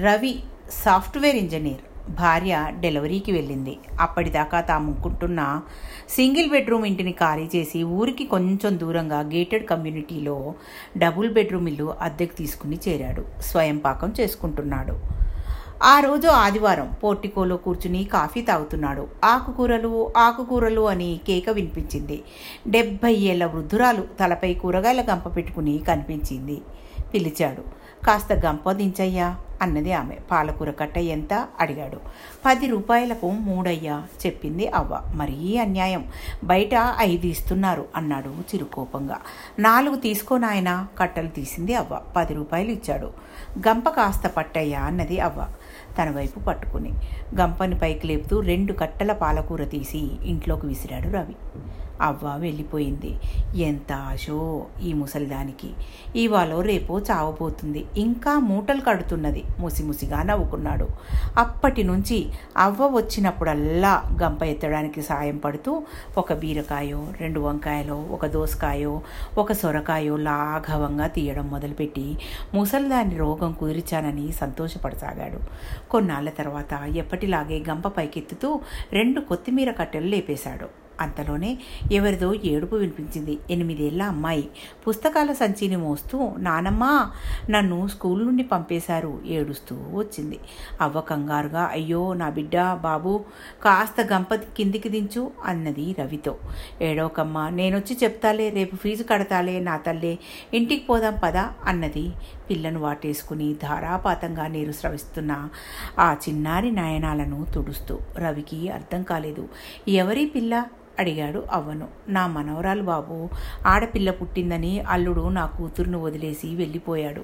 Ravi software engineer. భార్య డెలివరీకి వెళ్ళింది. అప్పటిదాకా తాముకుంటున్న సింగిల్ బెడ్రూమ్ ఇంటిని ఖాళీ చేసి ఊరికి కొంచెం దూరంగా గేటెడ్ కమ్యూనిటీలో డబుల్ బెడ్రూమ్ ఇల్లు అద్దెకు తీసుకుని చేరాడు. స్వయం పాకం చేసుకుంటున్నాడు. ఆ రోజు ఆదివారం పోర్టికోలో కూర్చుని కాఫీ తాగుతున్నాడు. ఆకుకూరలు ఆకుకూరలు అని కేక వినిపించింది. డెబ్భై ఏళ్ళ వృద్ధురాలు తలపై కూరగాయల గంప పెట్టుకుని కనిపించింది. పిలిచాడు. కాస్త గంప దించయ్యా అన్నది ఆమె. పాలకూర కట్ట ఎంత? అడిగాడు. పది రూపాయలకు మూడయ్యా చెప్పింది అవ్వ. మరీ అన్యాయం. బయట ఐదు ఇస్తున్నారు అన్నాడు చిరుకోపంగా. నాలుగు తీసుకోనాయన కట్టలు తీసింది అవ్వ. పది రూపాయలు ఇచ్చాడు. గంప కాస్త పట్టయ్యా అన్నది అవ్వ. తన వైపు పట్టుకుని. గంపని పైకి లేపుతూ రెండు కట్టల పాలకూర తీసి ఇంట్లోకి విసిరాడు రవి. అవ్వ వెళ్ళిపోయింది. ఎంత ఆశో ఈ ముసలిదానికి. ఇవాళ రేపో చావబోతుంది ఇంకా మూటలు కడుతున్నది. ముసిముసిగా నవ్వుకున్నాడు. అప్పటి నుంచి అవ్వ వచ్చినప్పుడల్లా గంప ఎత్తడానికి సాయం పడుతూ ఒక బీరకాయో రెండు వంకాయలో ఒక దోసకాయో ఒక సొరకాయో లాఘవంగా తీయడం మొదలుపెట్టి ముసలిదాని రోగం కుదిరిచానని సంతోషపడసాగాడు. కొన్నాళ్ళ తర్వాత ఎప్పటిలాగే గంప పైకెత్తుతూ రెండు కొత్తిమీర కట్టెలు లేపేశాడు. అంతలోనే ఎవరిదో ఏడుపు వినిపించింది. ఎనిమిదేళ్ళ అమ్మాయి. పుస్తకాల సంచిని మోస్తూ నానమ్మ నన్ను స్కూల్ నుండి పంపేశారు ఏడుస్తూ వచ్చింది. అవ్వ కంగారుగా అయ్యో నా బిడ్డ బాబు కాస్త గంపతి కిందికి దించు అన్నది రవితో. ఏడోకమ్మ నేనొచ్చి చెప్తాలే రేపు ఫీజు కడతాలే నా తల్లే ఇంటికి పోదాం పదా అన్నది పిల్లను వాటేసుకుని ధారాపాతంగా నీరు స్రవిస్తున్న ఆ చిన్నారి నయనాలను తుడుస్తూ రవికి అర్థం కాలేదు. ఎవరి పిల్ల? అడిగాడు. అవ్వను నా మనవరాలు బాబు ఆడపిల్ల పుట్టిందని అల్లుడు నా కూతురును వదిలేసి వెళ్ళిపోయాడు.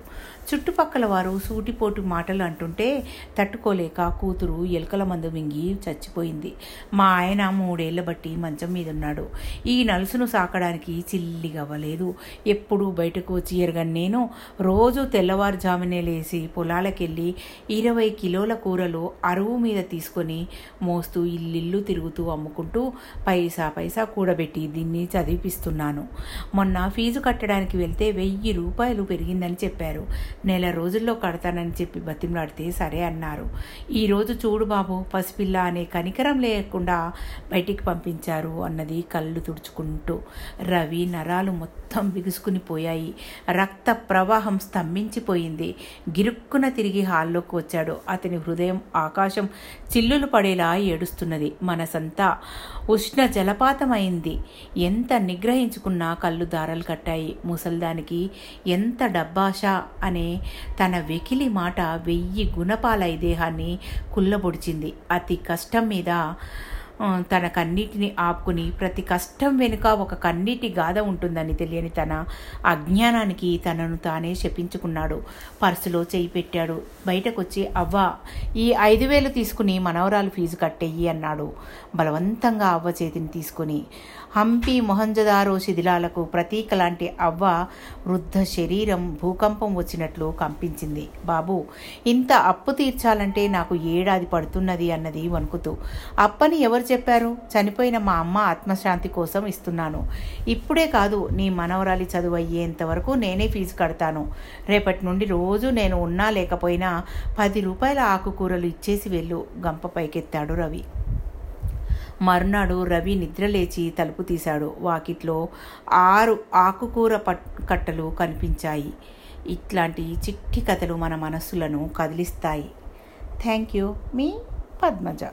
చుట్టుపక్కల వారు సూటిపోటు మాటలు అంటుంటే తట్టుకోలేక కూతురు ఎలుకల మందు మింగి చచ్చిపోయింది. మా ఆయన మూడేళ్ళ బట్టి మంచం మీద ఉన్నాడు ఈ నలుసును సాకడానికి చిల్లిగవ్వలేదు. ఎప్పుడు బయటకు వచ్చి ఎరగని నేను. రోజు తెల్లవారుజామునే లేసి పొలాలకెళ్ళి ఇరవై కిలోల కూరలు అరువు మీద తీసుకొని మోస్తూ ఇల్లిల్లు తిరుగుతూ అమ్ముకుంటూ పైసా పైసా కూడబెట్టి దీన్ని చదివిపిస్తున్నాను. మొన్న ఫీజు కట్టడానికి వెళ్తే వెయ్యి రూపాయలు పెరిగిందని చెప్పారు. నెల రోజుల్లో కడతానని చెప్పి బతిమలాడితే సరే అన్నారు. ఈరోజు చూడు బాబు పసిపిల్ల అనే కనికరం లేకుండా బయటికి పంపించారు అన్నది కళ్ళు తుడుచుకుంటూ. రవి నరాలు మొత్తం బిగుసుకుని పోయాయి. రక్త ప్రవాహం స్తంభించిపోయింది. గిరుక్కున తిరిగి హాల్లోకి వచ్చాడు. అతని హృదయం ఆకాశం చిల్లులు పడేలా ఏడుస్తున్నది. మనసంతా ఉష్ణ జలపాతమైంది. ఎంత నిగ్రహించుకున్నా కళ్ళు దారాలు కట్టాయి. ముసల్దానికి ఎంత డబ్బాష అనే తన వెకిలి మాట వెయ్యి గుణపాలై దేహాన్ని కుల్లబొడిచింది అతి కష్టం మీద తన కన్నీటిని ఆపుకుని ప్రతి కష్టం వెనుక ఒక కన్నీటి గాథ ఉంటుందని తెలియని తన అజ్ఞానానికి తనను తానే శపించుకున్నాడు. పర్సులో చేయి పెట్టాడు. బయటకొచ్చి అవ్వ ఈ ఐదు వేలు తీసుకుని మనవరాలు ఫీజు కట్టేయి అన్నాడు. బలవంతంగా అవ్వ చేతిని తీసుకుని హంపి మొహంజదారో శిథిలాలకు ప్రతీక లాంటి అవ్వ వృద్ధ శరీరం భూకంపం వచ్చినట్లు కంపించింది. బాబు ఇంత అప్పు తీర్చాలంటే నాకు ఏడాది పడుతున్నది అన్నది వణుకుతూ అప్పని ఎవరు చెప్పారు? చనిపోయిన మా అమ్మ ఆత్మశాంతి కోసం ఇస్తున్నాను. ఇప్పుడే కాదు నీ మనవరాలి చదువు అయ్యేంత వరకు నేనే ఫీజు కడతాను. రేపటి నుండి రోజు నేను ఉన్నా లేకపోయినా పది రూపాయల ఆకుకూరలు ఇచ్చేసి వెళ్ళు గంప పైకెత్తాడు రవి. మరునాడు రవి నిద్రలేచి తలుపు తీశాడు. వాకిట్లో ఆరు ఆకుకూర పట్ కట్టలు కనిపించాయి. ఇట్లాంటి చిట్టి కథలు మన మనస్సులను కదిలిస్తాయి. థ్యాంక్ యూ మీ పద్మజ.